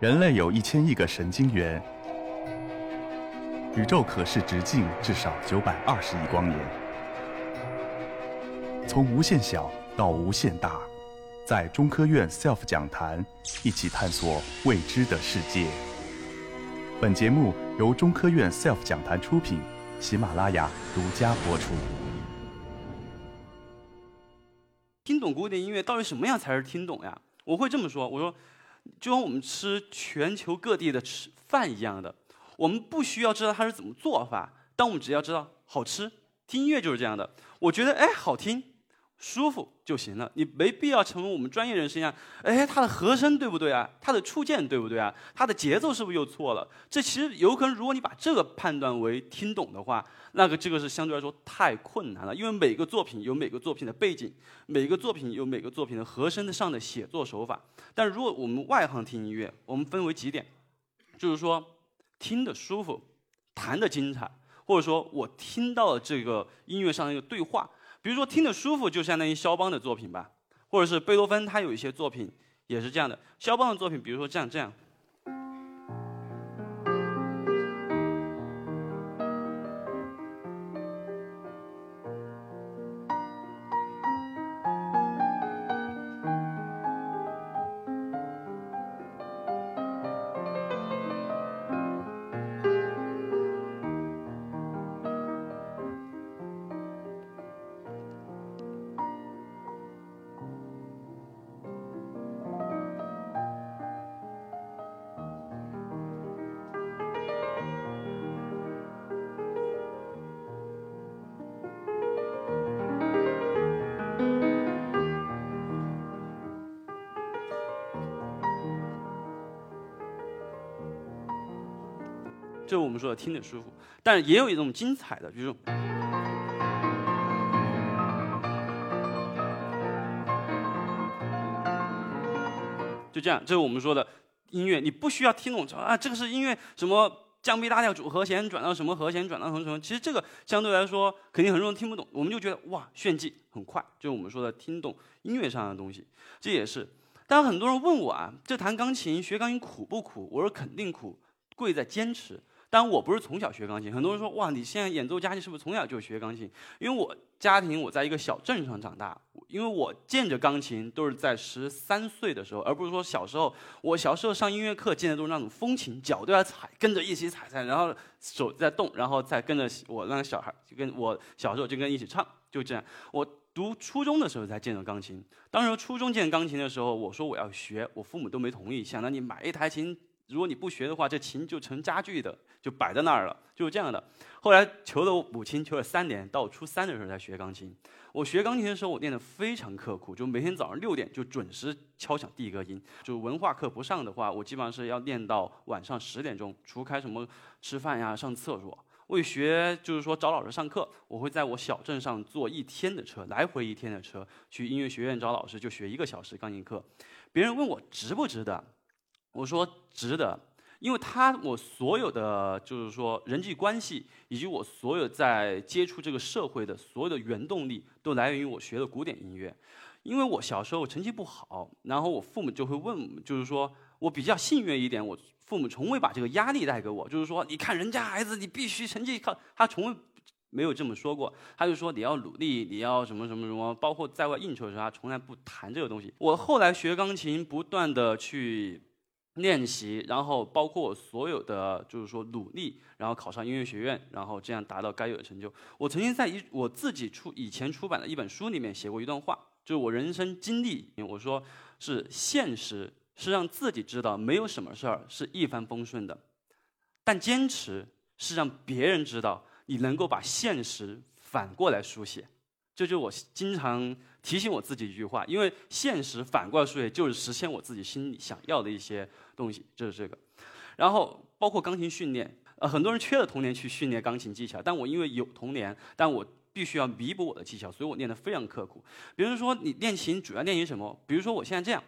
人类有一千亿个神经元，宇宙可视直径至少九百二十亿光年。从无限小到无限大，在中科院 SELF 讲坛一起探索未知的世界。本节目由中科院 SELF 讲坛出品，喜马拉雅独家播出。听懂古典音乐到底什么样才是听懂呀？我会这么说，我说。就像我们吃全球各地的吃饭一样的，我们不需要知道它是怎么做法，但我们只要知道好吃。听音乐就是这样的，我觉得哎好听。舒服就行了，你没必要成为我们专业人士一样。哎，它的和声对不对啊？它的触键对不对啊？它的节奏是不是又错了？这其实有可能，如果你把这个判断为听懂的话，那个这个是相对来说太困难了。因为每个作品有每个作品的背景，每个作品有每个作品的和声上的写作手法。但如果我们外行听音乐，我们分为几点，就是说听得舒服，弹得精彩，或者说我听到了这个音乐上的一个对话。比如说听得舒服，就相当于肖邦的作品吧，或者是贝多芬，他有一些作品也是这样的。肖邦的作品，比如说这样这样。这是我们说的听着舒服，但也有一种精彩的，比如说，就这样，这是我们说的音乐，你不需要听懂啊，这个是音乐什么降 B 大调主和弦转到什么和弦转到什么什么，其实这个相对来说肯定很多人听不懂，我们就觉得哇炫技很快，就是我们说的听懂音乐上的东西，这也是。但很多人问我啊，这弹钢琴学钢琴苦不苦？我说肯定苦，贵在坚持。但我不是从小学钢琴，很多人说哇，你现在演奏家，你是不是从小就学钢琴？因为我家庭我在一个小镇上长大，因为我见着钢琴都是在十三岁的时候，而不是说小时候。我小时候上音乐课见的都是那种风琴，脚都要踩，跟着一起踩踩，然后手在动，然后再跟着我那个小孩，就跟我小时候就跟一起唱，就这样。我读初中的时候才见着钢琴，当时初中见钢琴的时候，我说我要学，我父母都没同意，想让你买一台琴。如果你不学的话，这琴就成家具的，就摆在那儿了，就是这样的。后来求了我母亲，求了三年，到初三的时候才学钢琴。我学钢琴的时候，我练得非常刻苦，就每天早上六点就准时敲响第一个音。就是文化课不上的话，我基本上是要练到晚上十点钟，除开什么吃饭呀、上厕所。为学就是说找老师上课，我会在我小镇上坐一天的车，来回一天的车去音乐学院找老师，就学一个小时钢琴课。别人问我值不值得？我说值得，因为他我所有的就是说人际关系，以及我所有在接触这个社会的所有的原动力，都来源于我学的古典音乐。因为我小时候成绩不好，然后我父母就会问，就是说我比较幸运一点，我父母从未把这个压力带给我，就是说你看人家孩子，你必须成绩靠，他从未没有这么说过，他就说你要努力，你要什么什么什么，包括在外应酬的时候，他从来不谈这个东西。我后来学钢琴，不断的去。练习，然后包括我所有的就是说努力，然后考上音乐学院，然后这样达到该有的成就。我曾经在一我自己出以前出版的一本书里面写过一段话，就是我人生经历，我说是现实是让自己知道没有什么事儿是一帆风顺的，但坚持是让别人知道你能够把现实反过来书写。这就是我经常提醒我自己一句话，因为现实反过来书写就是实现我自己心里想要的一些东西，就是这个。然后包括钢琴训练，呃，很多人缺了童年去训练钢琴技巧，但我因为有童年，但我必须要弥补我的技巧，所以我练得非常刻苦。比如说你练琴主要练习什么？比如说我现在这样，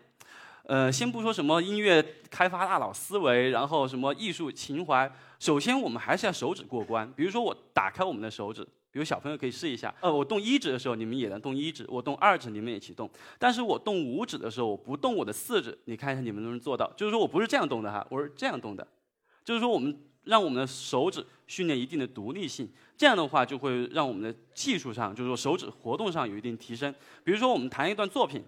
呃，先不说什么音乐开发大脑思维，然后什么艺术情怀，首先我们还是要手指过关。比如说我打开我们的手指。比如小朋友可以试一下，呃，我动一指的时候，你们也能动一指；我动二指，你们也一起动。但是我动五指的时候，我不动我的四指，你看一下你们能不能做到？就是说我不是这样动的哈，我是这样动的。就是说我们让我们的手指训练一定的独立性，这样的话就会让我们的技术上，就是说手指活动上有一定提升。比如说我们弹一段作品。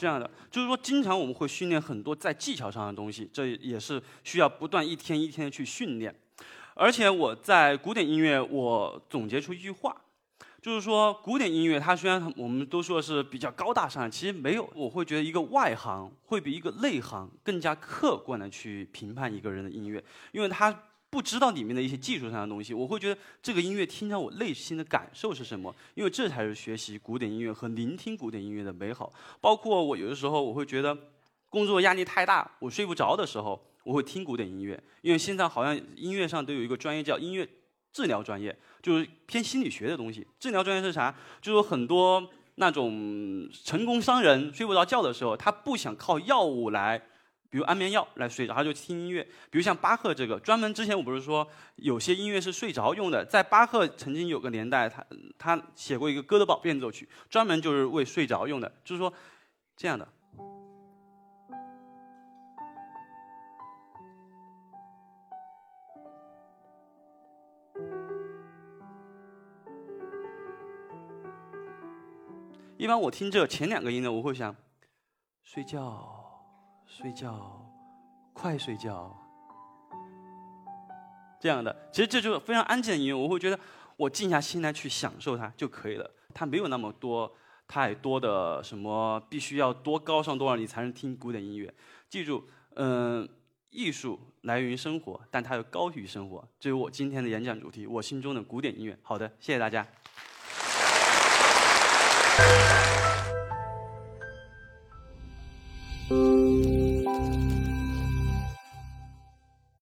这样的，就是说，经常我们会训练很多在技巧上的东西，这也是需要不断一天一天的去训练。而且我在古典音乐，我总结出一句话，就是说，古典音乐它虽然我们都说是比较高大上，其实没有。我会觉得一个外行会比一个内行更加客观的去评判一个人的音乐，因为他。不知道里面的一些技术上的东西，我会觉得这个音乐听着我内心的感受是什么？因为这才是学习古典音乐和聆听古典音乐的美好。包括我有的时候我会觉得工作压力太大，我睡不着的时候，我会听古典音乐。因为现在好像音乐上都有一个专业叫音乐治疗专业，就是偏心理学的东西。治疗专业是啥？就是很多那种成功商人睡不着觉的时候，他不想靠药物来。比如安眠药来睡着，他就听音乐。比如像巴赫这个，专门之前我不是说有些音乐是睡着用的，在巴赫曾经有个年代，他他写过一个《哥德堡变奏曲》，专门就是为睡着用的。就是说这样的。一般我听这前两个音呢，我会想睡觉。睡觉，快睡觉，这样的，其实这就是非常安静的音乐。我会觉得，我静下心来去享受它就可以了。它没有那么多太多的什么，必须要多高尚多少你才能听古典音乐。记住，嗯，艺术来源于生活，但它又高于生活。这是我今天的演讲主题，我心中的古典音乐。好的，谢谢大家。